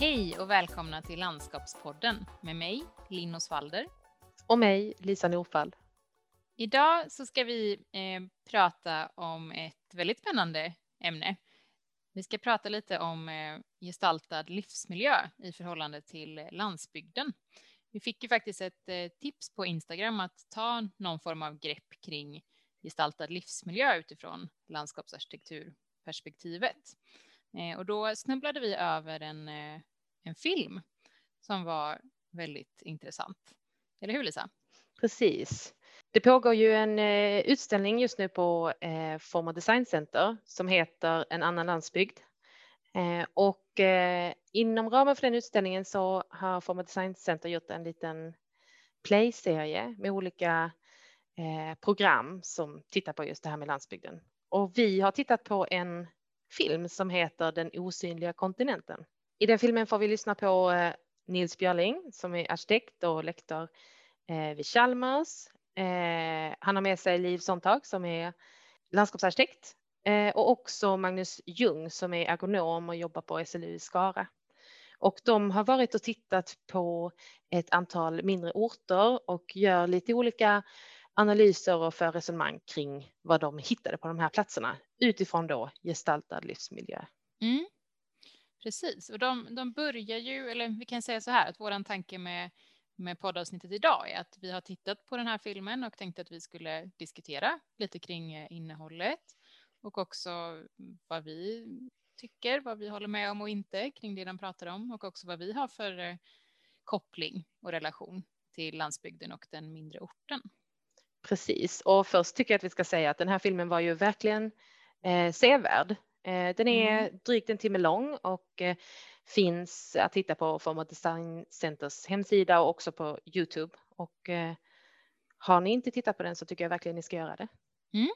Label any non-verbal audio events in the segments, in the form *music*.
Hej och välkomna till Landskapspodden med mig, Linn Osvalder. Och mig, Lisa Norfall. Idag så ska vi eh, prata om ett väldigt spännande ämne. Vi ska prata lite om eh, gestaltad livsmiljö i förhållande till landsbygden. Vi fick ju faktiskt ett eh, tips på Instagram att ta någon form av grepp kring gestaltad livsmiljö utifrån landskapsarkitekturperspektivet. Eh, och då snubblade vi över en, eh, en film som var väldigt intressant. Eller hur Lisa? Precis. Det pågår ju en eh, utställning just nu på eh, Form och Design Center som heter En annan landsbygd. Eh, och eh, inom ramen för den utställningen så har Form och Design Center gjort en liten playserie med olika eh, program som tittar på just det här med landsbygden. Och vi har tittat på en film som heter Den osynliga kontinenten. I den filmen får vi lyssna på eh, Nils Björling som är arkitekt och lektor eh, vid Chalmers. Eh, han har med sig Liv Sontag som är landskapsarkitekt och också Magnus Ljung som är ergonom och jobbar på SLU i Skara. Och de har varit och tittat på ett antal mindre orter och gör lite olika analyser och för resonemang kring vad de hittade på de här platserna utifrån då gestaltad livsmiljö. Mm. Precis, och de, de börjar ju, eller vi kan säga så här, att våran tanke med, med poddavsnittet idag är att vi har tittat på den här filmen och tänkte att vi skulle diskutera lite kring eh, innehållet och också vad vi tycker, vad vi håller med om och inte kring det de pratar om och också vad vi har för eh, koppling och relation till landsbygden och den mindre orten. Precis, och först tycker jag att vi ska säga att den här filmen var ju verkligen eh, sevärd. Eh, den är mm. drygt en timme lång och eh, finns att hitta på Form Design Centers hemsida och också på Youtube. Och eh, har ni inte tittat på den så tycker jag verkligen ni ska göra det. Mm.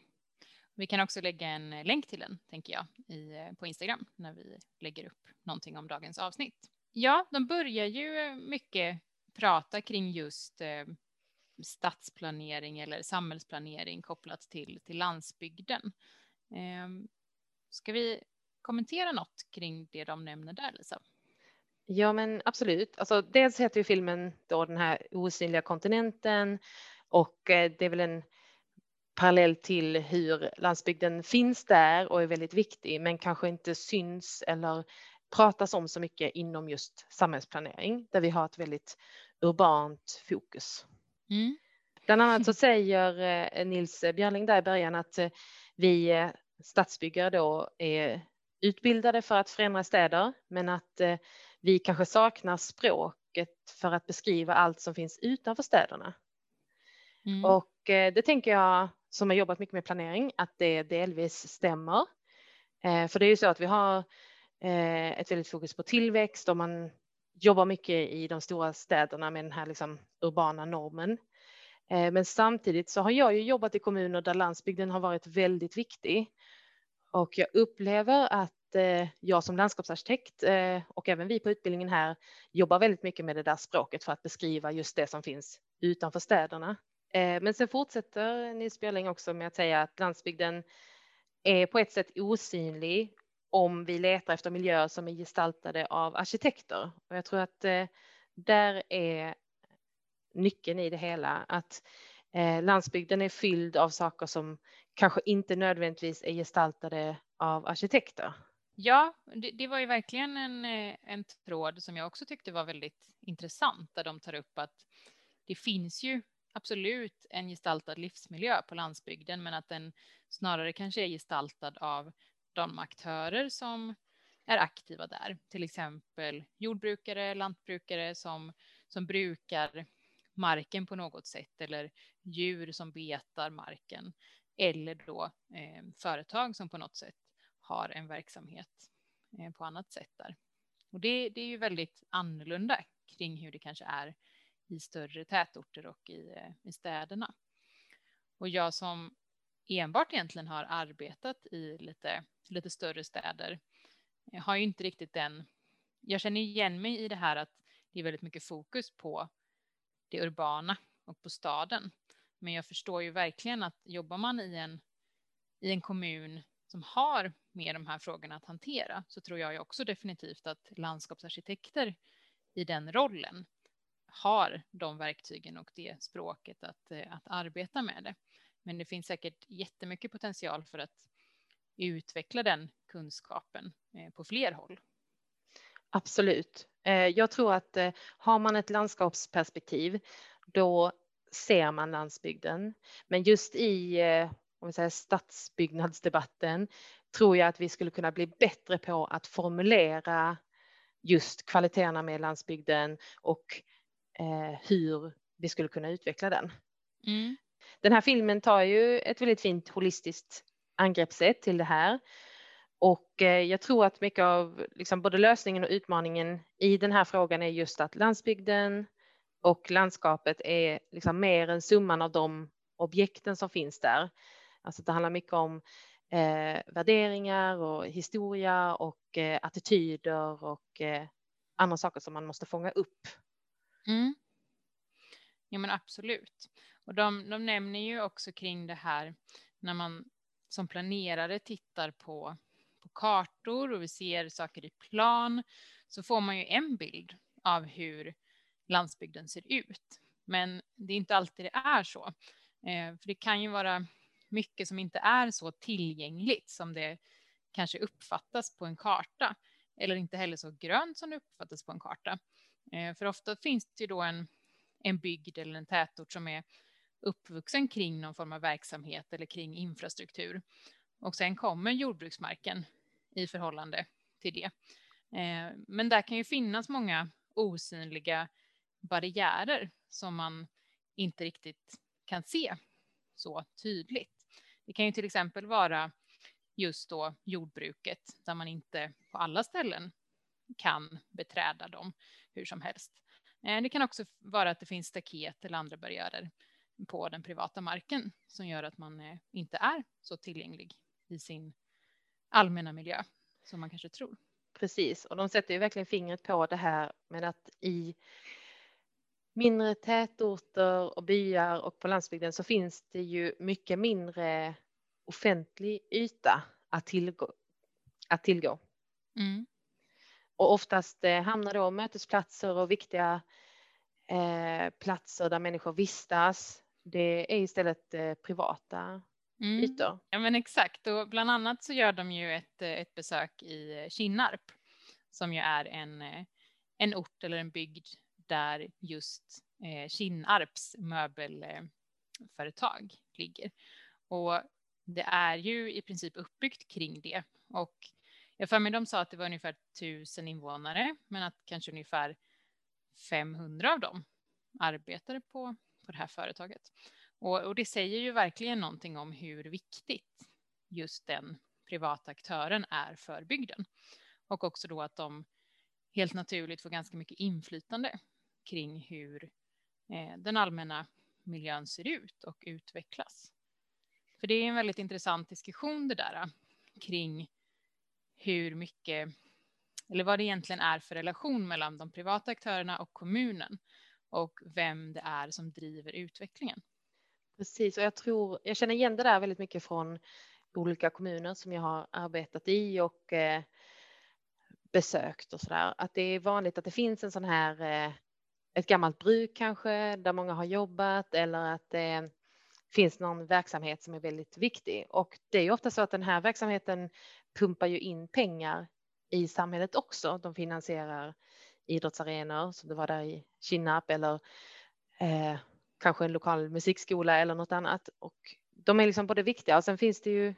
Vi kan också lägga en länk till den, tänker jag, i, på Instagram när vi lägger upp någonting om dagens avsnitt. Ja, de börjar ju mycket prata kring just eh, stadsplanering eller samhällsplanering kopplat till, till landsbygden. Eh, ska vi kommentera något kring det de nämner där, Lisa? Ja, men absolut. Alltså, dels heter ju filmen då den här osynliga kontinenten och eh, det är väl en parallell till hur landsbygden finns där och är väldigt viktig, men kanske inte syns eller pratas om så mycket inom just samhällsplanering där vi har ett väldigt urbant fokus. Mm. Bland annat så säger eh, Nils Björling där i början att eh, vi stadsbyggare då är utbildade för att förändra städer, men att vi kanske saknar språket för att beskriva allt som finns utanför städerna. Mm. Och det tänker jag som har jobbat mycket med planering att det delvis stämmer. För det är ju så att vi har ett väldigt fokus på tillväxt och man jobbar mycket i de stora städerna med den här liksom urbana normen. Eh, men samtidigt så har jag ju jobbat i kommuner där landsbygden har varit väldigt viktig. Och jag upplever att eh, jag som landskapsarkitekt eh, och även vi på utbildningen här jobbar väldigt mycket med det där språket för att beskriva just det som finns utanför städerna. Men sen fortsätter Nils Björling också med att säga att landsbygden är på ett sätt osynlig om vi letar efter miljöer som är gestaltade av arkitekter. Och jag tror att där är nyckeln i det hela. Att eh, landsbygden är fylld av saker som kanske inte nödvändigtvis är gestaltade av arkitekter. Ja, det, det, var ju verkligen en, eh, en tråd som jag också tyckte var väldigt intressant där de tar upp att det finns ju absolut en gestaltad livsmiljö på landsbygden, men att den snarare kanske är gestaltad av de aktörer som är aktiva där, till exempel jordbrukare, lantbrukare som, som brukar marken på något sätt eller djur som betar marken eller då eh, företag som på något sätt har en verksamhet eh, på annat sätt där. Och det, det, är ju väldigt annorlunda kring hur det kanske är i större tätorter och i, eh, i städerna. Och jag som enbart egentligen har arbetat i lite, lite större städer jag har ju inte riktigt den. Jag känner igen mig i det här att det är väldigt mycket fokus på det urbana och på staden. Men jag förstår ju verkligen att jobbar man i en, i en kommun som har med de här frågorna att hantera så tror jag ju också definitivt att landskapsarkitekter i den rollen har de verktygen och det språket att, eh, att arbeta med det. Men det finns säkert jättemycket potential för att utveckla den kunskapen eh, på fler håll. Absolut. Eh, jag tror att har man ett landskapsperspektiv då ser man landsbygden. Men just i om vi säger, stadsbyggnadsdebatten tror jag att vi skulle kunna bli bättre på att formulera just kvaliteterna med landsbygden och eh, hur vi skulle kunna utveckla den. Mm. Den här filmen tar ju ett väldigt fint holistiskt angreppssätt till det här. Och eh, jag tror att mycket av liksom, både lösningen och utmaningen i den här frågan är just att landsbygden och landskapet är liksom mer än summan av de objekten som finns där. Alltså det handlar mycket om eh, värderingar och historia och eh, attityder och eh, andra saker som man måste fånga upp. Mm. Ja men absolut. Och de, de nämner ju också kring det här när man som planerare tittar på kartor och vi ser saker i plan så får man ju en bild av hur landsbygden ser ut. Men det är inte alltid det är så. Eh, för det kan ju vara mycket som inte är så tillgängligt som det kanske uppfattas på en karta eller inte heller så grönt som det uppfattas på en karta. Eh, för ofta finns det ju då en, en bygd eller en tätort som är uppvuxen kring någon form av verksamhet eller kring infrastruktur. Och sen kommer jordbruksmarken i förhållande till det. Eh, men där kan ju finnas många osynliga barriärer som man inte riktigt kan se så tydligt. Det kan ju till exempel vara just då jordbruket där man inte på alla ställen kan beträda dem hur som helst. Eh, det kan också vara att det finns staket eller andra barriärer på den privata marken som gör att man eh, inte är så tillgänglig i sin allmänna miljö som man kanske tror. Precis, och de sätter ju verkligen fingret på det här med att i mindre tätorter och byar och på landsbygden så finns det ju mycket mindre offentlig yta att tillgå. Att tillgå. Mm. Och oftast eh, hamnar då mötesplatser och viktiga eh, platser där människor vistas. Det är istället eh, privata mm. ytor. Ja men exakt och bland annat så gör de ju ett, eh, ett besök i Kinnarp som ju är en, eh, en ort eller en bygd där just eh, Kinnarps möbelföretag ligger. Och det är ju i princip uppbyggt kring det. Och jag för mig de sa att det var ungefär tusen invånare, men att kanske ungefär 500 av dem arbetade på, på det här företaget. Och, och det säger ju verkligen någonting om hur viktigt just den privata aktören är för bygden. Och också då att de helt naturligt får ganska mycket inflytande kring hur eh, den allmänna miljön ser ut och utvecklas. För det är en väldigt intressant diskussion det där eh, kring hur mycket eller vad det egentligen är för relation mellan de privata aktörerna och kommunen och vem det är som driver utvecklingen. Precis, och jag tror jag känner igen det där väldigt mycket från olika kommuner som jag har arbetat i och eh, besökt och så där. Att det är vanligt att det finns en sån här eh, ett gammalt bruk kanske där många har jobbat eller att det finns någon verksamhet som är väldigt viktig. Och det är ju ofta så att den här verksamheten pumpar ju in pengar i samhället också. De finansierar idrottsarenor som det var där i Kinnarp eller eh, kanske en lokal musikskola eller något annat. Och de är liksom både viktiga och sen finns det ju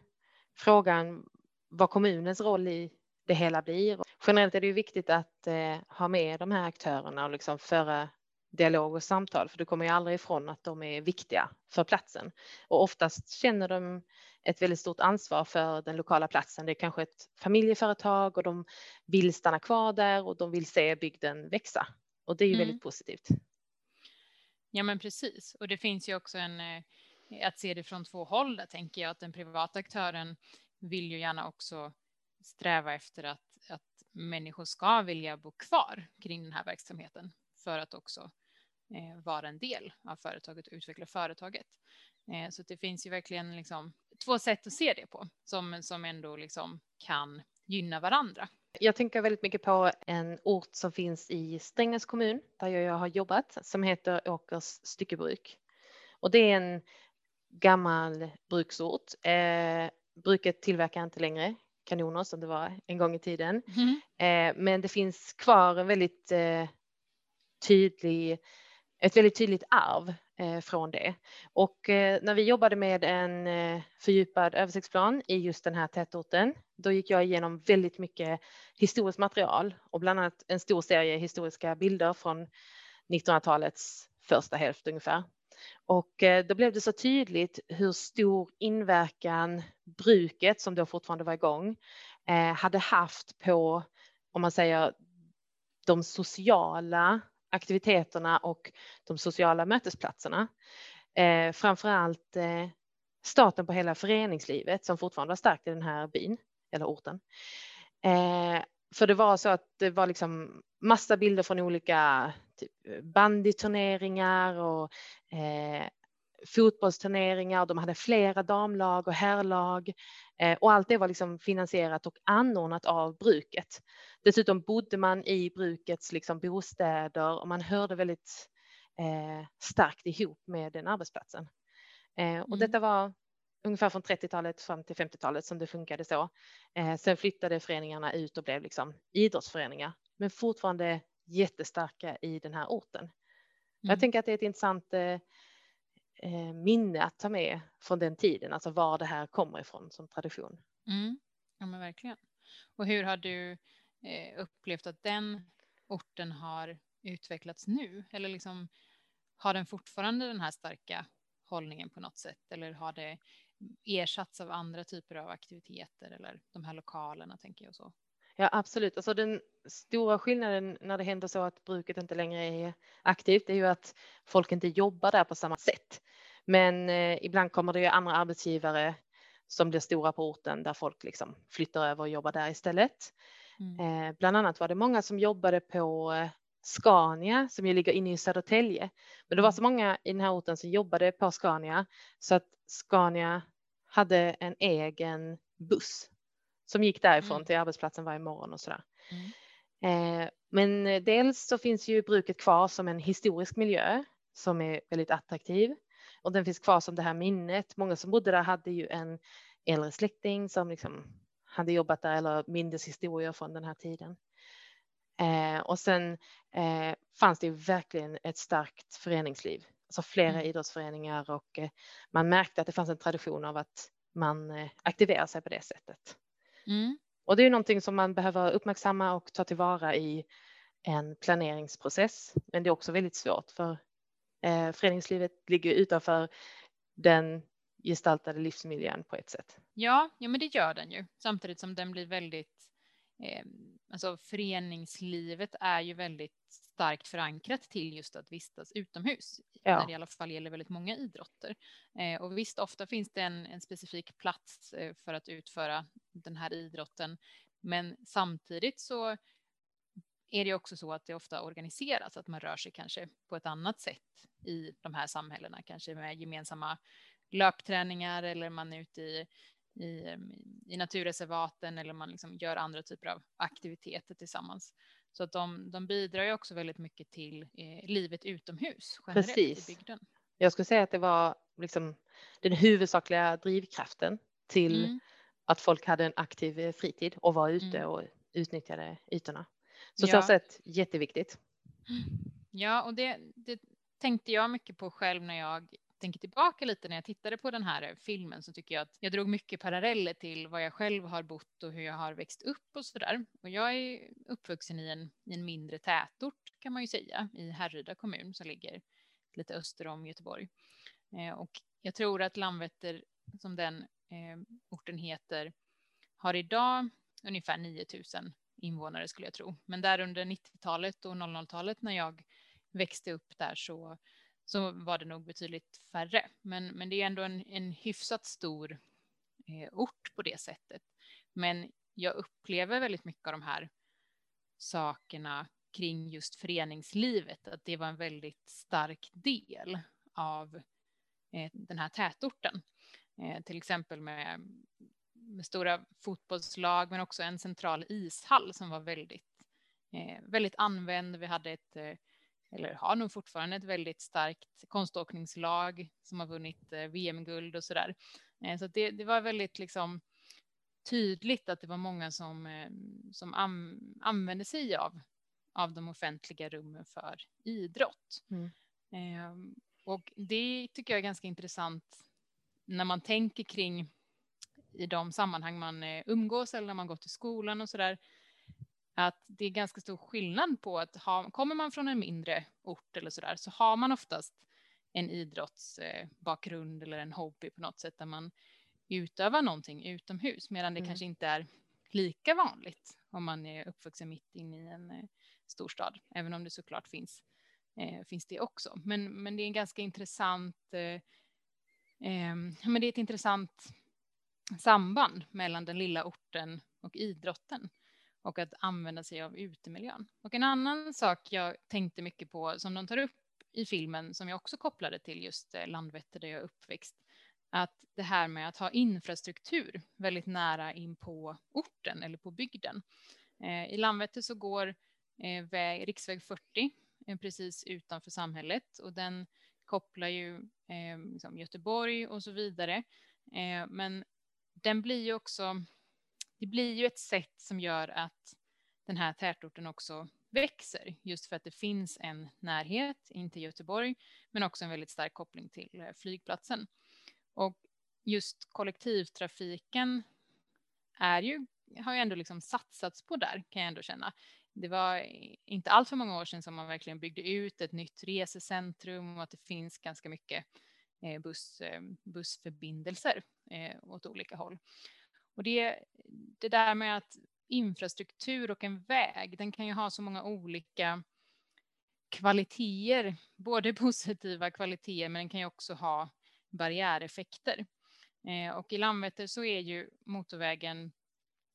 frågan vad kommunens roll i det hela blir. Generellt är det ju viktigt att eh, ha med de här aktörerna och liksom föra dialog och samtal, för du kommer ju aldrig ifrån att de är viktiga för platsen. Och oftast känner de ett väldigt stort ansvar för den lokala platsen. Det är kanske ett familjeföretag och de vill stanna kvar där och de vill se bygden växa. Och det är ju mm. väldigt positivt. Ja, men precis. Och det finns ju också en eh, att se det från två håll. Där tänker jag att den privata aktören vill ju gärna också sträva efter att, att människor ska vilja bo kvar kring den här verksamheten för att också eh, vara en del av företaget och utveckla företaget. Eh, så det finns ju verkligen liksom två sätt att se det på som, som ändå liksom kan gynna varandra. Jag tänker väldigt mycket på en ort som finns i Strängnäs kommun där jag har jobbat som heter Åkers styckebruk. Och det är en gammal bruksort. Eh, bruket tillverkar inte längre kanoner som det var en gång i tiden. Mm. Eh, men det finns kvar en väldigt eh, tydlig, ett väldigt tydligt arv eh, från det. Och eh, när vi jobbade med en eh, fördjupad översiktsplan i just den här tätorten, då gick jag igenom väldigt mycket historiskt material och bland annat en stor serie historiska bilder från 1900-talets första hälft ungefär. Och eh, då blev det så tydligt hur stor inverkan bruket, som då fortfarande var igång, eh, hade haft på, om man säger, de sociala aktiviteterna och de sociala mötesplatserna. Eh, Framför allt starten på hela föreningslivet som fortfarande var starkt i den här byn eller orten. För det var så att det var liksom massa bilder från olika typ bandyturneringar och eh, fotbollsturneringar. De hade flera damlag och herrlag eh, och allt det var liksom finansierat och anordnat av bruket. Dessutom bodde man i brukets liksom bostäder och man hörde väldigt eh, starkt ihop med den arbetsplatsen. Eh, och mm. detta var ungefär från 30-talet fram till 50-talet som det funkade så. Eh, sen flyttade föreningarna ut och blev liksom idrottsföreningar, men fortfarande jättestarka i den här orten. Mm. Jag tänker att det är ett intressant eh, eh, minne att ta med från den tiden, alltså var det här kommer ifrån som tradition. Mm. Ja, men verkligen. Och hur har du eh, upplevt att den orten har utvecklats nu? Eller liksom, har den fortfarande den här starka hållningen på något sätt? Eller har det ersatts av andra typer av aktiviteter eller de här lokalerna tänker jag så. Ja, absolut. Alltså den stora skillnaden när det händer så att bruket inte längre är aktivt är ju att folk inte jobbar där på samma sätt. Men eh, ibland kommer det ju andra arbetsgivare som blir stora på orten där folk liksom flyttar över och jobbar där istället. Mm. Eh, bland annat var det många som jobbade på eh, Scania som ju ligger inne i Södertälje. Men det var så mm. många i den här orten som jobbade på Scania så att Scania hade en egen buss som gick därifrån mm. till arbetsplatsen varje morgon och sådär. Mm. Eh, men dels så finns ju bruket kvar som en historisk miljö som är väldigt attraktiv och den finns kvar som det här minnet. Många som bodde där hade ju en äldre släkting som liksom hade jobbat där eller mindes historier från den här tiden. Eh, och sen eh, fanns det ju verkligen ett starkt föreningsliv, alltså flera mm. idrottsföreningar och eh, man märkte att det fanns en tradition av att man eh, aktiverar sig på det sättet. Mm. Och det är någonting som man behöver uppmärksamma och ta tillvara i en planeringsprocess. Men det är också väldigt svårt för eh, föreningslivet ligger utanför den gestaltade livsmiljön på ett sätt. Ja, ja, men det gör den ju samtidigt som den blir väldigt eh, alltså föreningslivet är ju väldigt starkt förankrat till just att vistas utomhus. Ja. När det i alla fall gäller väldigt många idrotter. Eh, och visst, ofta finns det en, en specifik plats eh, för att utföra den här idrotten. Men samtidigt så är det också så att det ofta organiseras, att man rör sig kanske på ett annat sätt i de här samhällena, kanske med gemensamma löpträningar eller man är ute i i, i naturreservaten eller man liksom gör andra typer av aktiviteter tillsammans. Så att de, de bidrar ju också väldigt mycket till eh, livet utomhus generellt Precis. i bygden. Jag skulle säga att det var liksom den huvudsakliga drivkraften till mm. att folk hade en aktiv eh, fritid och var ute mm. och utnyttjade ytorna. Så ja. så sätt jätteviktigt. Ja, och det, det tänkte jag mycket på själv när jag tänker tillbaka lite när jag tittade på den här eh, filmen så tycker jag att jag drog mycket paralleller till vad jag själv har bott och hur jag har växt upp och sådär. Och jag är uppvuxen i en, i en mindre tätort kan man ju säga i Härryda kommun som ligger lite öster om Göteborg. Eh, och jag tror att Landvetter som den eh, orten heter har idag ungefär 9000 invånare skulle jag tro. Men där under 90-talet och 00-talet när jag växte upp där så så var det nog betydligt färre. Men, men det är ändå en, en hyfsat stor eh, ort på det sättet. Men jag upplever väldigt mycket av de här sakerna kring just föreningslivet, att det var en väldigt stark del av eh, den här tätorten. eh, till exempel med, med, stora fotbollslag, men också en central ishall som var väldigt, eh, väldigt använd. Vi hade ett, eh, eller har nog fortfarande ett väldigt starkt konståkningslag som har vunnit eh, VM-guld och så där. Eh, så det, det var väldigt liksom tydligt att det var många som, eh, som an, använde sig av, av de offentliga rummen för idrott. Mm. Eh, och det tycker jag är ganska intressant när man tänker kring i de sammanhang man umgås eller när man går till skolan och så där. Att det är ganska stor skillnad på att ha, kommer man från en mindre ort eller så där så har man oftast en idrottsbakgrund eller en hobby på något sätt där man utöva någonting utomhus, medan det mm. kanske inte är lika vanligt om man är uppvuxen mitt inne i en eh, storstad, även om det såklart finns, eh, finns det också. Men, men det är en ganska intressant, eh, eh, men det är ett intressant samband mellan den lilla orten och idrotten och att använda sig av utemiljön. Och en annan sak jag tänkte mycket på som de tar upp i filmen som jag också kopplade till just eh, Landvetter där jag är uppväxt att det här med att ha infrastruktur väldigt nära in på orten eller på bygden. Eh, I Landvetter så går eh, väg, riksväg 40 precis utanför samhället och den kopplar ju liksom Göteborg och så vidare. Men den blir ju också, det blir ju ett sätt som gör att den här tätorten också växer just för att det finns en närhet in till Göteborg men också en väldigt stark koppling till eh, flygplatsen. Och just kollektivtrafiken är ju, har ju ändå liksom satsats på där kan jag ändå känna. Det var inte allt för många år sedan som man verkligen byggde ut ett nytt resecentrum och att det finns ganska mycket eh, buss, eh, bussförbindelser åt olika håll. Och det, det där med att infrastruktur och en väg, den kan ju ha så många olika kvaliteter, både *laughs* positiva kvaliteter, men den kan ju också ha barriäreffekter. Eh, och i Landvetter så är ju motorvägen,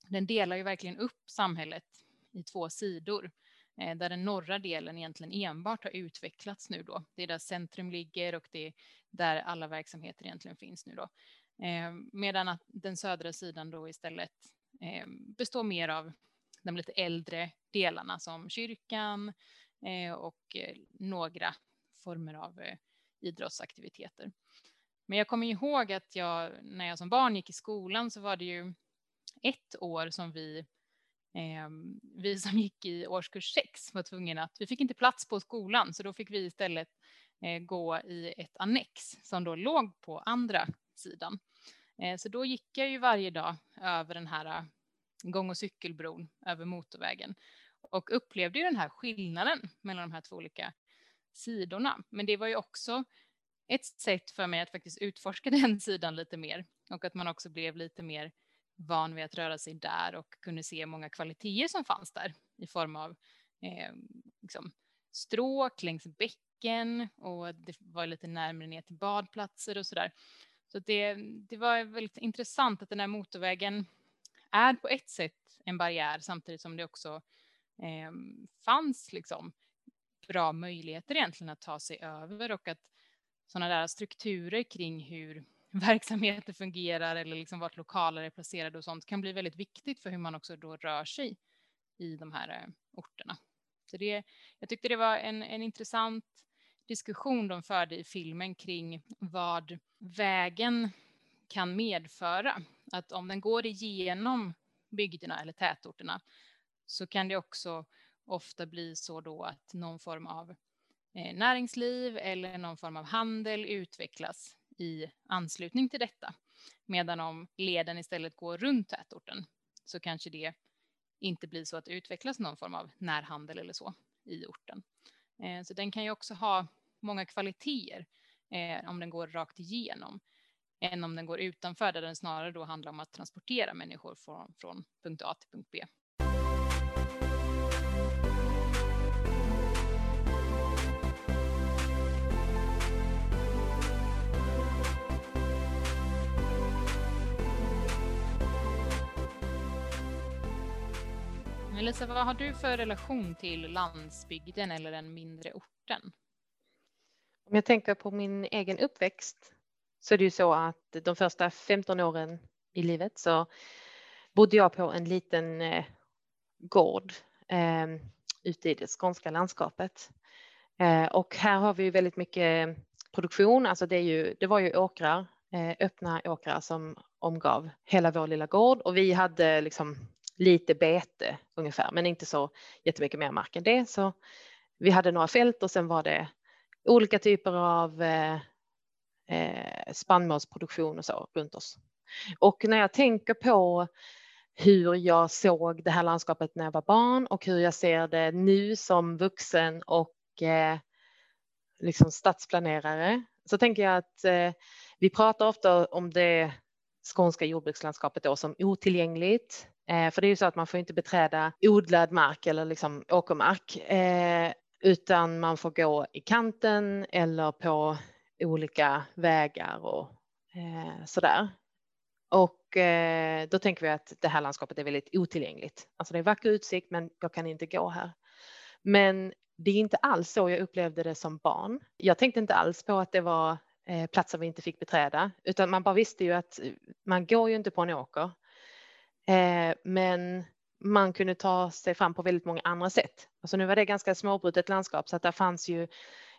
den delar ju verkligen upp samhället i två sidor eh, där den norra delen egentligen enbart har utvecklats nu då. Det är där centrum ligger och det är där alla verksamheter egentligen finns nu då. Ehm, medan att den södra sidan då istället ehm, består mer av de lite äldre delarna som kyrkan eh, och eh, några former av eh, idrottsaktiviteter. Men jag kommer ihåg att jag, när jag som barn gick i skolan så var det ju ett år som vi, eh, vi som gick i årskurs sex var tvungna att, vi fick inte plats på skolan så då fick vi istället eh, gå i ett annex som då låg på andra sidan. Eh, så då gick jag ju varje dag över den här eh, gång och cykelbron över motorvägen och upplevde ju den här skillnaden mellan de här två olika sidorna. Men det var ju också ett sätt för mig att faktiskt utforska *laughs* den sidan lite mer och att man också blev lite mer van vid att röra sig där och kunde se många kvaliteter som fanns där i form av eh, liksom, stråk längs bäcken och det var lite närmare ner till badplatser och så där. Så det, det var väldigt intressant att den här motorvägen är på ett sätt en barriär samtidigt som det också eh, fanns liksom bra möjligheter egentligen att ta sig över och att sådana där strukturer kring hur *laughs* verksamheter fungerar eller liksom vart lokaler är placerade och sånt kan bli väldigt viktigt för hur man också då rör sig i de här eh, orterna. Så det, jag tyckte det var en, en intressant diskussion de förde i filmen kring vad vägen kan medföra. Att om den går igenom bygderna eller tätorterna så kan det också ofta bli så då att någon form av eh, näringsliv eller någon form av handel utvecklas i anslutning till detta. Medan om leden istället går runt tätorten så kanske det inte blir så att det utvecklas någon form av närhandel eller så i orten. Eh, så den kan ju också ha många kvaliteter eh, om den går rakt igenom än om den går utanför där den snarare då handlar om att transportera människor från, från punkt A till punkt B. Elisa, vad har du för relation till landsbygden eller den mindre orten? Om jag tänker på min egen uppväxt så är det ju så att de första 15 åren i livet så bodde jag på en liten eh, gård eh, ute i det skånska landskapet. Eh, och här har vi ju väldigt mycket produktion, alltså det, är ju, det var ju åkrar, eh, öppna åkrar som omgav hela vår lilla gård och vi hade liksom lite bete ungefär, men inte så jättemycket mer mark än det. Så vi hade några fält och sen var det olika typer av eh, eh, spannmålsproduktion och så runt oss. Och när jag tänker på hur jag såg det här landskapet när jag var barn och hur jag ser det nu som vuxen och eh, liksom stadsplanerare så tänker jag att eh, vi pratar ofta om det skånska jordbrukslandskapet då som otillgängligt. Eh, för det är ju så att man får inte beträda odlad mark eller liksom åkermark eh, utan man får gå i kanten eller på olika vägar och eh, sådär. Och eh, då tänker vi att det här landskapet är väldigt otillgängligt. Alltså det är vacker utsikt, men jag kan inte gå här. Men det är inte alls så jag upplevde det som barn. Jag tänkte inte alls på att det var eh, platser vi inte fick beträda, utan man bara visste ju att man går ju inte på en åker. Eh, men man kunde ta sig fram på väldigt många andra sätt. Alltså nu var det ganska småbrutet landskap så att där fanns ju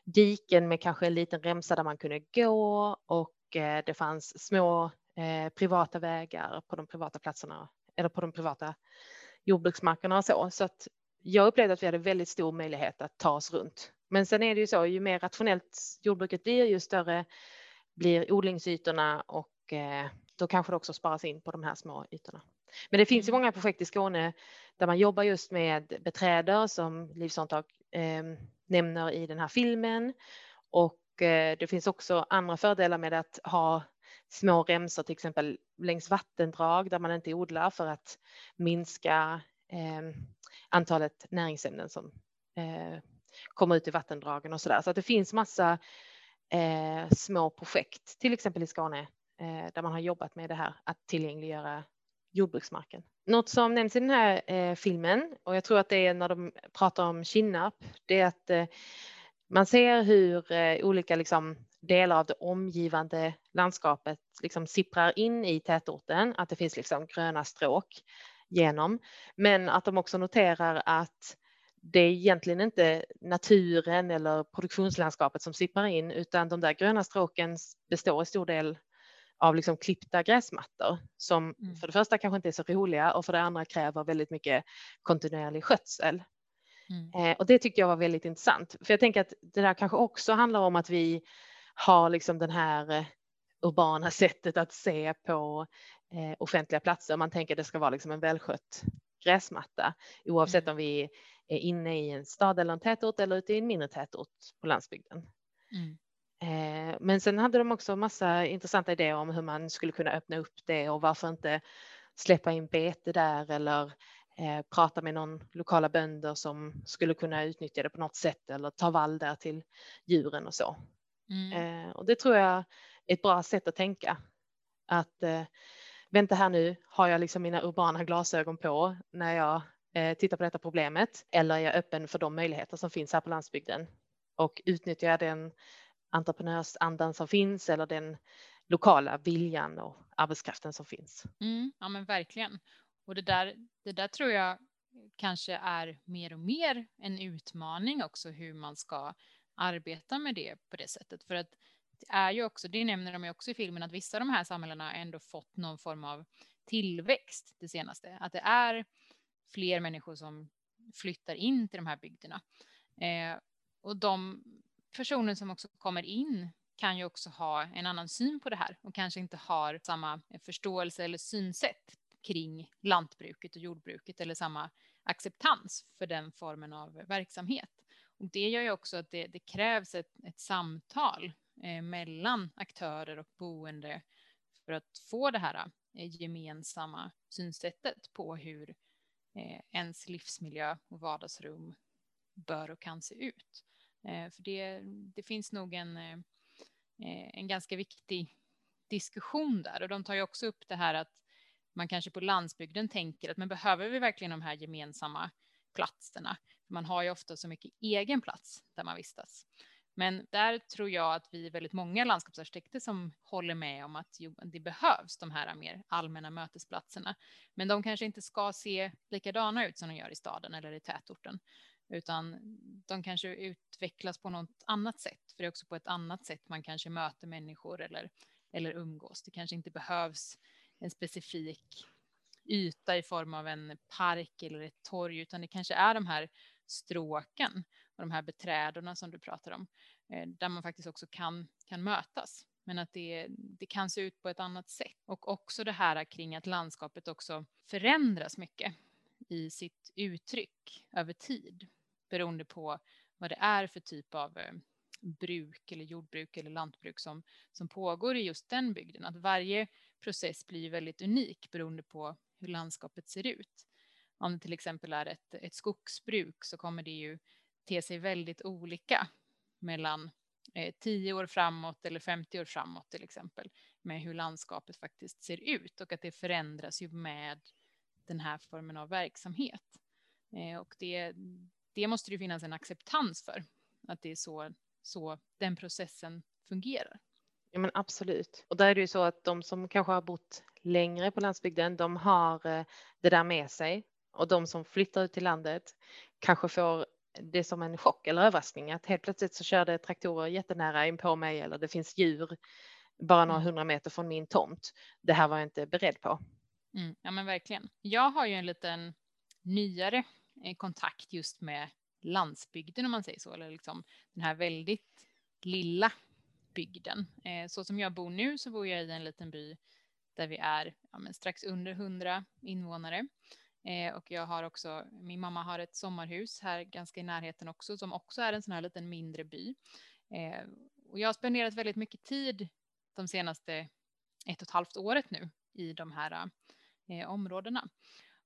diken med kanske en liten remsa där man kunde gå och eh, det fanns små eh, privata vägar på de privata platserna eller på de privata jordbruksmarkerna och så. Så att jag upplevde att vi hade väldigt stor möjlighet att ta oss runt. Men sen är det ju så, ju mer rationellt jordbruket blir, ju större blir odlingsytorna och eh, då kanske det också sparas in på de här små ytorna. Men det finns ju mm. många projekt i Skåne där man jobbar just med beträdor som Liv Sontag eh, nämner i den här filmen. Och eh, det finns också andra fördelar med att ha små remsor, till exempel längs vattendrag där man inte odlar för att minska eh, antalet näringsämnen som eh, kommer ut i vattendragen och så där. Så att det finns massa eh, små projekt, till exempel i Skåne, eh, där man har jobbat med det här att tillgängliggöra jordbruksmarken. Något som nämns i den här eh, filmen och jag tror att det är när de pratar om Kinnarp, det är att eh, man ser hur eh, olika liksom, delar av det omgivande landskapet liksom sipprar in i tätorten, att det finns liksom gröna stråk genom, men att de också noterar att det är egentligen inte naturen eller produktionslandskapet som sipprar in, utan de där gröna stråken består i stor del av liksom klippta gräsmattor som mm. för det första kanske inte är så roliga och för det andra kräver väldigt mycket kontinuerlig skötsel. Mm. Eh, och det tyckte jag var väldigt intressant, för jag tänker att det där kanske också handlar om att vi har liksom den här eh, urbana *laughs* sättet att se på eh, offentliga platser. Man tänker att det ska vara liksom en välskött gräsmatta oavsett mm. om vi är inne i en stad eller en tätort eller ute i en mindre tätort på landsbygden. Mm. Eh, men sen hade de också massa intressanta idéer om hur man skulle kunna öppna upp det och varför inte släppa in bete där eller eh, prata med någon lokala bönder som skulle kunna utnyttja det på något sätt eller ta vall där till djuren och så. Mm. Eh, och det tror jag är ett bra sätt att tänka. Att vänta här nu, har jag liksom mina urbana glasögon på när jag tittar på detta problemet eller är jag öppen för de möjligheter som finns här på landsbygden och utnyttjar jag den entreprenörsandan som finns eller den lokala viljan och arbetskraften som finns. Mm, ja men verkligen. Och det där, det där tror jag kanske är mer och mer en utmaning också hur man ska arbeta med det på det sättet. För att det är ju också, det nämner de ju också i filmen, att vissa av de här samhällena ändå fått någon form av tillväxt det senaste. Att det är fler människor som flyttar in till de här bygderna. Eh, och de personer som också kommer in kan ju också ha en annan syn på det här och kanske inte har samma förståelse eller synsätt kring lantbruket och jordbruket eller samma acceptans för den formen av verksamhet. Och det gör ju också att det, det krävs ett, ett samtal eh, mellan aktörer och boende för att få det här eh, gemensamma synsättet på hur eh, ens livsmiljö och vardagsrum bör och kan se ut. Eh, för det, det finns nog en, eh, eh, en ganska viktig diskussion där och de tar ju också upp det här att man kanske på landsbygden tänker att men behöver vi verkligen de här gemensamma platserna? Man har ju ofta så mycket egen plats där man vistas. Men där tror jag att vi är väldigt många landskapsarkitekter som håller med om att jo, det behövs de här mer allmänna mötesplatserna. Men de kanske inte ska se likadana ut som de gör i staden eller i tätorten, utan de kanske utvecklas på något annat sätt. För det är också på ett annat sätt man kanske möter människor eller, eller umgås. Det kanske inte behövs en specifik yta i form av en park eller ett torg, utan det kanske är de här stråken och de här beträdorna som du pratar om, eh, där man faktiskt också kan, kan mötas. Men att det, det kan se ut på ett annat sätt. Och också det här kring att landskapet också förändras mycket i sitt uttryck över tid beroende på vad det är för typ av eh, bruk eller jordbruk eller lantbruk som, som pågår i just den bygden. Att varje process blir väldigt unik beroende på hur landskapet ser ut. Om det till exempel är ett, ett skogsbruk så kommer det ju te sig väldigt olika mellan eh, 10 år framåt eller 50 år framåt till exempel med hur landskapet faktiskt ser ut och att det förändras ju med den här formen av verksamhet. Eh, och det, det måste det finnas en acceptans för, att det är så, så den processen fungerar. Ja men absolut. Och där är det ju så att de som kanske har bott längre på landsbygden, de har eh, det där med sig. Och de som flyttar ut till landet kanske får det som en chock eller överraskning att helt plötsligt så kör det traktorer jättenära in på mig eller det finns djur bara några mm. hundra meter från min tomt. Det här var jag inte beredd på. Mm, ja men verkligen. Jag har ju en liten nyare eh, kontakt just med landsbygden om man säger så, eller liksom den här väldigt lilla bygden. Eh, så som jag bor nu så bor jag i en liten by där vi är ja, strax under 100 invånare. Eh, och jag har också, min mamma har ett sommarhus här ganska i närheten också, som också är en sån här liten mindre by. Eh, och jag har spenderat väldigt mycket tid de senaste ett och ett halvt året nu i de här eh, områdena.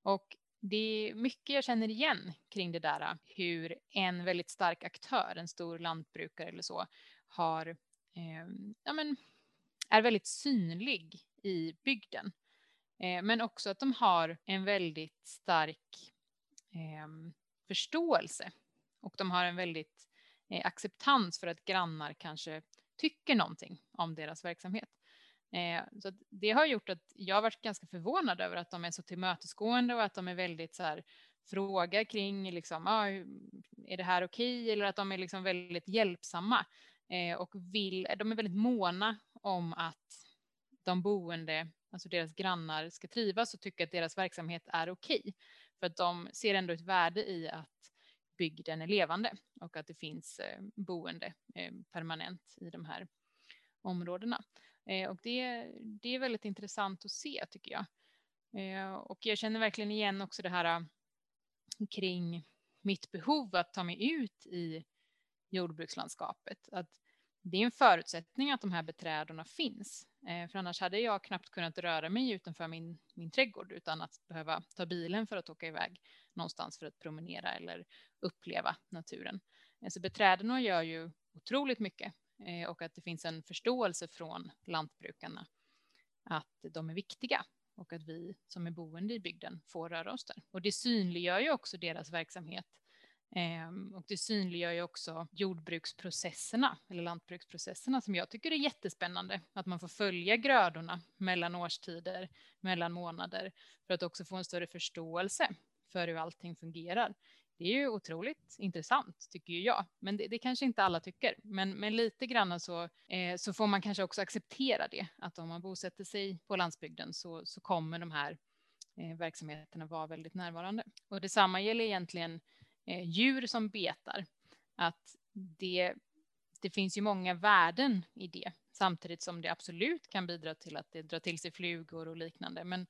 Och det är mycket jag känner igen kring det där hur en väldigt stark aktör, en stor lantbrukare eller så, har, eh, ja men, är väldigt synlig i bygden. Eh, men också att de har en väldigt stark eh, förståelse och de har en väldigt eh, acceptans för att grannar kanske tycker någonting om deras verksamhet. Eh, så det har gjort att jag varit ganska förvånad över att de är så tillmötesgående och att de är väldigt så här fråga kring liksom, ah, är det här okej? Okay? Eller att de är liksom väldigt hjälpsamma eh, och vill, de är väldigt måna om att de boende alltså deras grannar ska trivas och tycka att deras verksamhet är okej. Okay. För att de ser ändå ett värde i att bygden är levande och att det finns eh, boende permanent i de här områdena. Eh, och det, det är väldigt intressant att se tycker jag. Eh, och jag känner verkligen igen också det här eh, kring mitt behov att ta mig ut i jordbrukslandskapet. Att det är en förutsättning att de här beträdorna finns. Eh, för annars hade jag knappt kunnat röra mig utanför min, min trädgård utan att behöva ta bilen för att åka iväg någonstans för att promenera eller uppleva naturen. Eh, så beträdorna gör ju otroligt mycket Eh, och att det finns en förståelse från lantbrukarna att de är viktiga och att vi som är boende i bygden får röra oss där. Och det synliggör ju också deras verksamhet ehm, och det synliggör ju också jordbruksprocesserna eller lantbruksprocesserna som jag tycker är jättespännande. Att man får följa grödorna mellan årstider, mellan månader för att också få en större förståelse för hur allting fungerar. Det är ju otroligt intressant tycker ju jag, men det, det kanske inte alla tycker. Men, men lite grann så, eh, så får man kanske också acceptera det, att om man bosätter sig på landsbygden så, så kommer de här eh, verksamheterna vara väldigt närvarande. Och detsamma gäller egentligen eh, djur som betar. Att det, det finns ju många värden i det, samtidigt som det absolut kan bidra till att det drar till sig flugor och liknande. Men,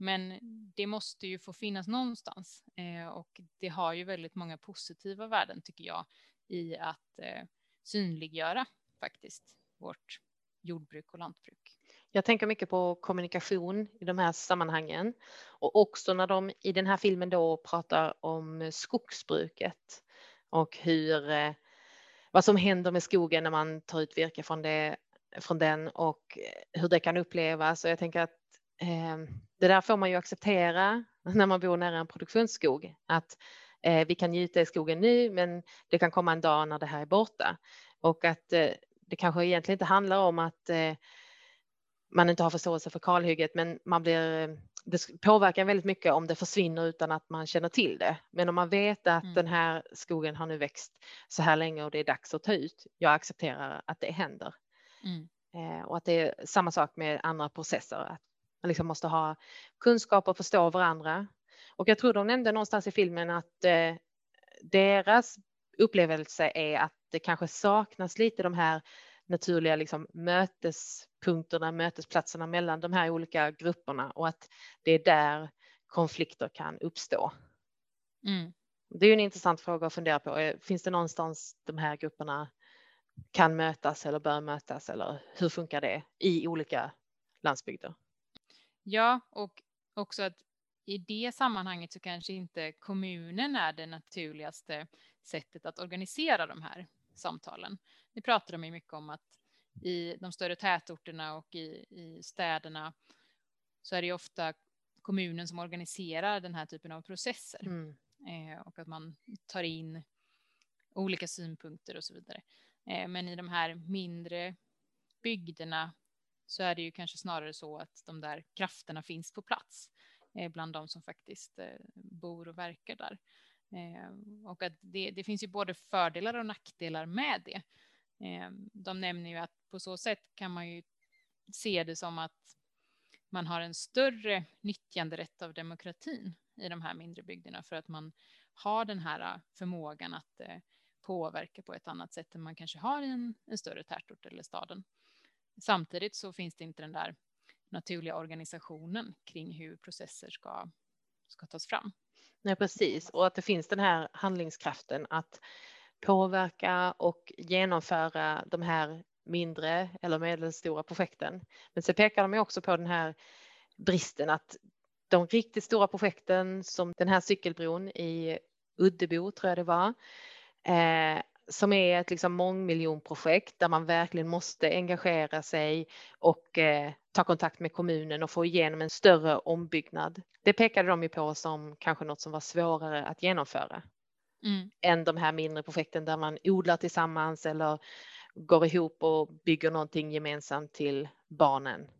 men det måste ju få finnas någonstans eh, och det har ju väldigt många positiva värden tycker jag i att eh, synliggöra faktiskt vårt jordbruk och lantbruk. Jag tänker mycket på kommunikation i de här sammanhangen och också när de i den här filmen då pratar om skogsbruket och hur eh, vad som händer med skogen när man tar ut virke från, det, från den och eh, hur det kan upplevas. Och jag tänker att eh, det där får man ju acceptera när man bor nära en produktionsskog. Att eh, vi kan njuta i skogen nu, men det kan komma en dag när det här är borta. och att eh, det kanske egentligen inte handlar om att eh, man inte har förståelse för kalhygget, men man blir, det påverkar väldigt mycket om det försvinner utan att man känner till det. Men om man vet att mm. den här skogen har nu växt så här länge och det är dags att ta ut. Jag accepterar att det händer. Mm. Eh, och att det är samma sak med andra processer, att man liksom måste ha kunskap och förstå varandra. Och jag tror de nämnde någonstans i filmen att eh, deras upplevelse är att det kanske saknas lite de här naturliga liksom, mötespunkterna, mötesplatserna mellan de här olika grupperna och att det är där konflikter kan uppstå. Mm. Det är en intressant fråga att fundera på. Eh, finns det någonstans de här grupperna kan mötas eller bör mötas eller hur funkar det i olika landsbygder? Ja, och också att i det sammanhanget så kanske inte kommunen är det naturligaste sättet att organisera de här samtalen. Vi pratar de mycket om att i de större tätorterna och i, i städerna så är det ofta kommunen som organiserar den här typen av processer mm. eh, och att man tar in olika synpunkter och så vidare. Eh, men i de här mindre bygderna så är det ju kanske snarare så att de där krafterna finns på plats eh, bland de som faktiskt eh, bor och verkar där. Eh, och att det, det finns ju både fördelar och nackdelar med det. De nämner ju att på så sätt kan man ju se det som att man har en större nyttjanderätt av demokratin i de här mindre bygderna för att man har den här förmågan att påverka på ett annat sätt än man kanske har i en, en större tätort eller staden. Samtidigt så finns det inte den där naturliga organisationen kring hur processer ska, ska tas fram. Nej, precis. Och att det finns den här handlingskraften att påverka och genomföra de här mindre eller medelstora projekten. Men så pekar de också på den här bristen att de riktigt stora projekten som den här cykelbron i Uddebo tror jag det var, eh, som är ett liksom mångmiljonprojekt där man verkligen måste engagera sig och eh, ta kontakt med kommunen och få igenom en större ombyggnad. Det pekade de ju på som kanske något som var svårare att genomföra mm. än de här mindre projekten där man odlar tillsammans eller går ihop och bygger någonting gemensamt till barnen.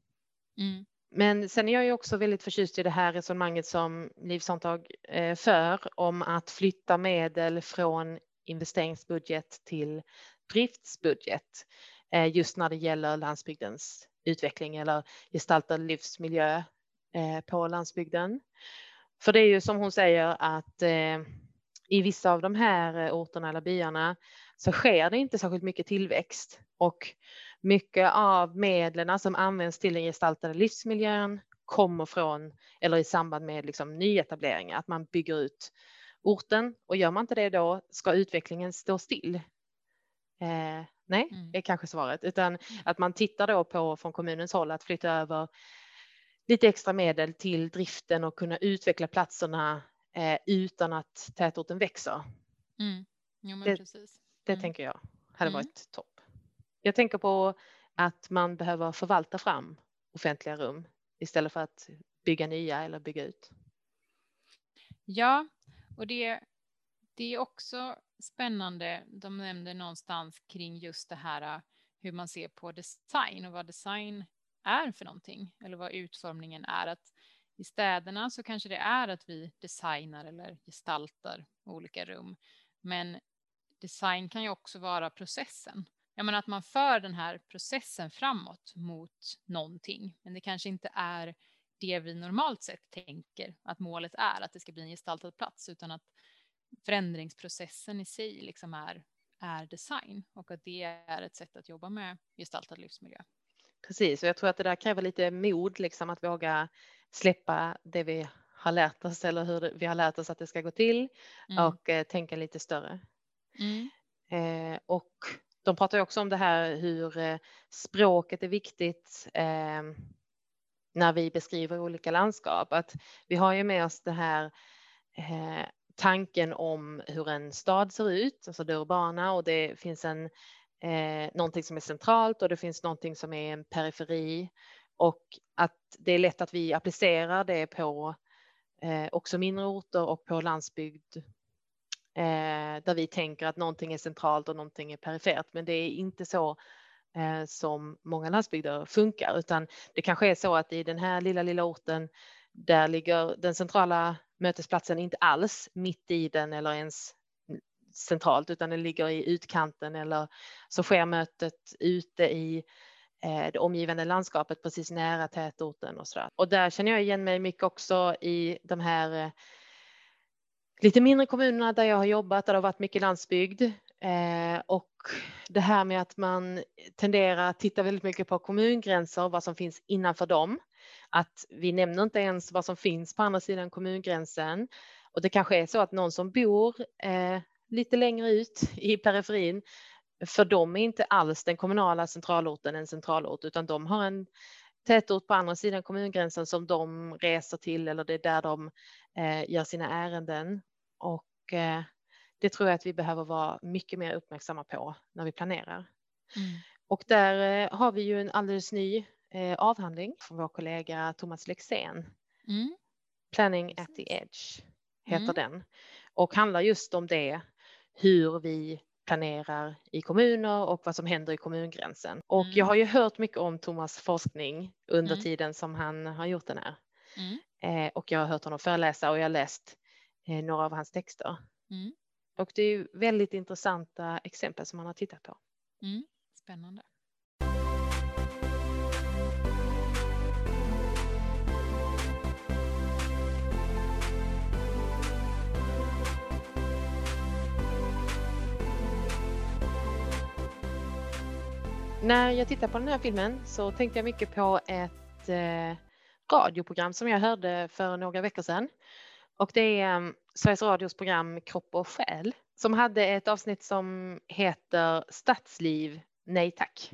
Mm. Men sen är jag ju också väldigt förtjust i det här resonemanget som Livsomtag eh, för om att flytta medel från investeringsbudget till driftsbudget eh, just när det gäller landsbygdens utveckling eller gestaltad livsmiljö eh, på landsbygden. För det är ju som hon säger att eh, i vissa av de här orterna eller byarna så sker det inte särskilt mycket tillväxt och mycket av medlen som används till den gestaltade livsmiljön kommer från eller i samband med liksom nyetableringar, att man bygger ut orten och gör man inte det då ska utvecklingen stå still. Eh, nej, mm. är kanske svaret, utan mm. att man tittar då på från kommunens håll att flytta över lite extra medel till driften och kunna utveckla platserna eh, utan att tätorten växer. Mm. Jo, det, precis. det mm. tänker jag hade mm. varit topp. Jag tänker på att man behöver förvalta fram offentliga rum istället för att bygga nya eller bygga ut. Ja, och det, det är också spännande. De nämnde någonstans kring just det här äh, hur man ser på design och vad design är för någonting eller vad utformningen är. Att I städerna så kanske det är att vi designar eller gestaltar olika rum. Men design kan ju också vara processen. Jag menar att man för den här processen framåt mot någonting. Men det kanske inte är det vi normalt sett tänker att målet är, att det ska bli en gestaltad plats, utan att förändringsprocessen i sig liksom är, är design och att det är ett sätt att jobba med gestaltad livsmiljö. Precis, och jag tror att det där kräver lite mod, liksom att våga släppa det vi har lärt oss eller hur vi har lärt oss att det ska gå till mm. och eh, tänka lite större. Mm. Eh, och de pratar också om det här hur eh, språket är viktigt. När vi beskriver olika landskap. Att vi har ju med oss det här eh, tanken om hur en stad ser ut, alltså det urbana och det finns en eh, någonting som är centralt och det finns någonting som är en periferi och att det är lätt att vi applicerar det på eh, också mindre orter och på landsbygd eh, där vi tänker att någonting är centralt och någonting är perifert. Men det är inte så Eh, som många landsbygder funkar, utan det kanske är så att i den här lilla, lilla orten där ligger den centrala mötesplatsen inte alls mitt i den eller ens centralt, utan den ligger i utkanten eller så sker mötet ute i eh, det omgivande landskapet precis nära tätorten och så där. Och där känner jag igen mig mycket också i de här eh, lite mindre kommunerna där jag har jobbat, där det har varit mycket landsbygd. Eh, och det här med att man tenderar att titta väldigt mycket på kommungränser, och vad som finns innanför dem. Att vi nämner inte ens vad som finns på andra sidan kommungränsen. Och det kanske är så att någon som bor eh, lite längre ut i periferin, för dem är inte alls den kommunala centralorten en centralort, utan de har en tätort på andra sidan kommungränsen som de reser till eller det är där de eh, gör sina ärenden. Och eh, det tror jag att vi behöver vara mycket mer uppmärksamma på när vi planerar. Mm. Och där eh, har vi ju en alldeles ny eh, avhandling från vår kollega Thomas Lexén. Mm. Planning at the edge heter mm. den och handlar just om det, hur vi planerar i kommuner och vad som händer i kommungränsen. Och mm. jag har ju hört mycket om Thomas forskning under mm. tiden som han har gjort den här. Mm. Eh, och jag har hört honom föreläsa och jag har läst eh, några av hans texter. Mm. Och det är ju väldigt intressanta exempel som han har tittat på. Mm. Spännande. När jag tittar på den här filmen så tänkte jag mycket på ett eh, radioprogram som jag hörde för några veckor sedan. Och det är um, Sveriges Radios program Kropp och själ som hade ett avsnitt som heter Stadsliv, nej tack.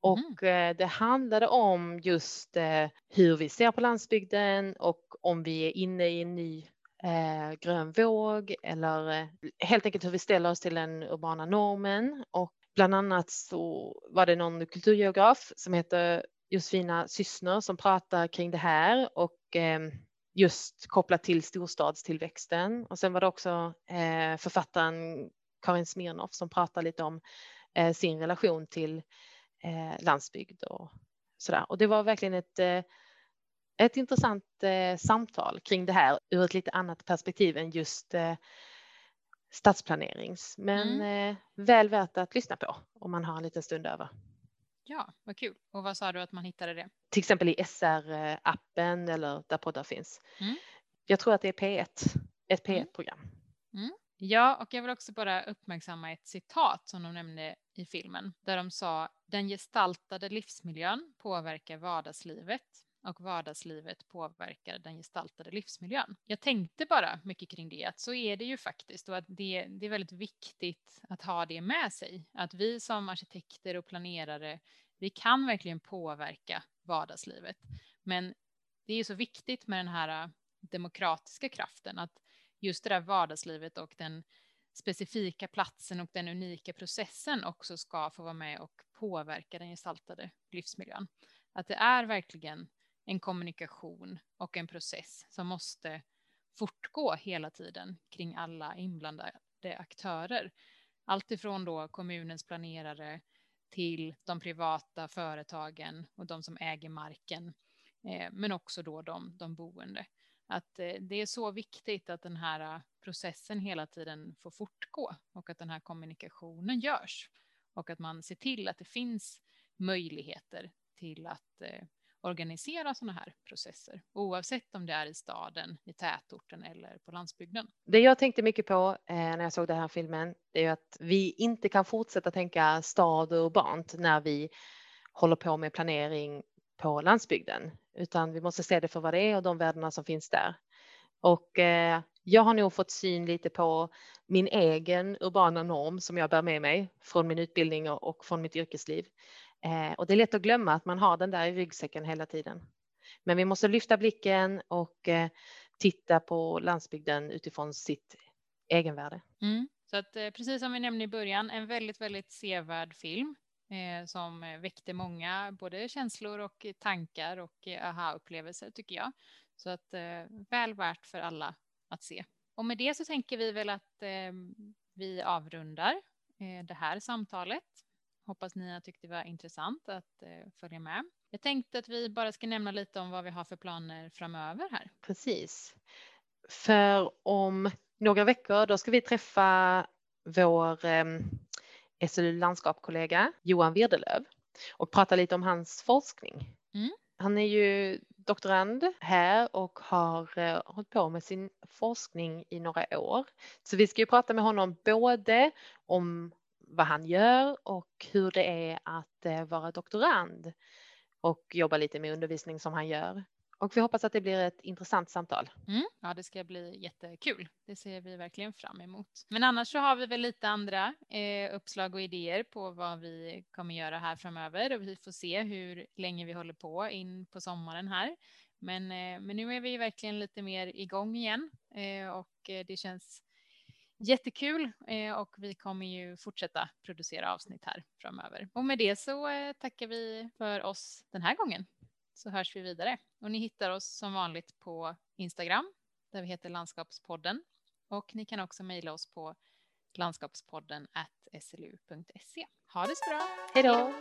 Och mm. det handlade om just eh, hur vi ser på landsbygden och om vi är inne i en ny eh, grön våg eller eh, helt enkelt hur vi ställer oss till den urbana normen och Bland annat så var det någon kulturgeograf som heter Josefina Syssner som pratar kring det här och ehm, just kopplat till storstadstillväxten. Och sen var det också eh, författaren Karin Smirnoff som pratar lite om eh, sin relation till eh, landsbygd och sådär. Och det var verkligen ett, ett intressant samtal kring det här ur ett lite annat perspektiv än just stadsplanerings. Men mm. eh, väl värt att lyssna på om man har en liten stund över. Ja, vad kul. Och vad sa du att man hittade det? Till exempel i SR-appen eller där poddar finns. Mm. Jag tror att det är P1, ett P1-program. Mm. mm. Ja, och jag vill också bara uppmärksamma ett citat som de nämnde i filmen där de sa den gestaltade livsmiljön påverkar vardagslivet och vardagslivet påverkar den gestaltade livsmiljön. Jag tänkte bara mycket kring det, att så är det ju faktiskt och att det, det är väldigt viktigt att ha det med sig. Att vi som arkitekter och planerare, vi kan verkligen påverka vardagslivet. Men det är så viktigt med den här äh, demokratiska kraften, att just det där vardagslivet och den specifika platsen och den unika processen också ska få vara med och påverka den gestaltade livsmiljön. Att det är verkligen en kommunikation och en process som måste fortgå hela tiden kring alla inblandade aktörer. Alltifrån då kommunens planerare till de privata företagen och de som äger marken, eh, men också då de, de boende. Att eh, det är så viktigt att den här eh, processen hela tiden får fortgå och att den här kommunikationen görs och att man ser till att det finns möjligheter till att eh, organisera sådana här processer, oavsett om det är i staden, i tätorten eller på landsbygden. Det jag tänkte mycket på eh, när jag såg den här filmen, det är att vi inte kan fortsätta tänka stad och urbant när vi håller på med planering på landsbygden, utan vi måste se det för vad det är och de värdena som finns där. Och eh, jag har nog fått syn lite på min egen urbana norm som jag bär med mig från min utbildning och, och från mitt yrkesliv. Eh, och det är lätt att glömma att man har den där i ryggsäcken hela tiden. Men vi måste lyfta blicken och eh, titta på landsbygden utifrån sitt egenvärde. Mm. Så att eh, precis som vi nämnde i början, en väldigt, väldigt sevärd film eh, som väckte många både känslor och tankar och eh, aha-upplevelser tycker jag. Så att eh, väl värt för alla att se. Och med det så tänker vi väl att eh, vi avrundar eh, det här samtalet. Hoppas ni har tyckt det var intressant att eh, följa med. Jag tänkte att vi bara ska nämna lite om vad vi har för planer framöver här. Precis. För om några veckor då ska vi träffa vår eh, SLU landskapskollega Johan Wirdelöv och prata lite om hans forskning. Mm. Han är ju doktorand här och har eh, hållit på med sin forskning i några år. Så vi ska ju prata med honom både om vad han gör och hur det är att eh, vara doktorand och jobba lite med undervisning som han gör. Och vi hoppas att det blir ett intressant samtal. Mm. Ja, det ska bli jättekul. Det ser vi verkligen fram emot. Men annars så har vi väl lite andra eh, uppslag och idéer på vad vi kommer göra här framöver och vi får se hur länge vi håller på in på sommaren här. Men, eh, men nu är vi verkligen lite mer igång igen eh, och eh, det känns jättekul eh, och vi kommer ju fortsätta producera avsnitt här framöver. Och med det så eh, tackar vi för oss den här gången så hörs vi vidare. Och ni hittar oss som vanligt på Instagram där vi heter Landskapspodden. Och ni kan också mejla oss på landskapspodden slu.se. Ha det så bra! Hej då!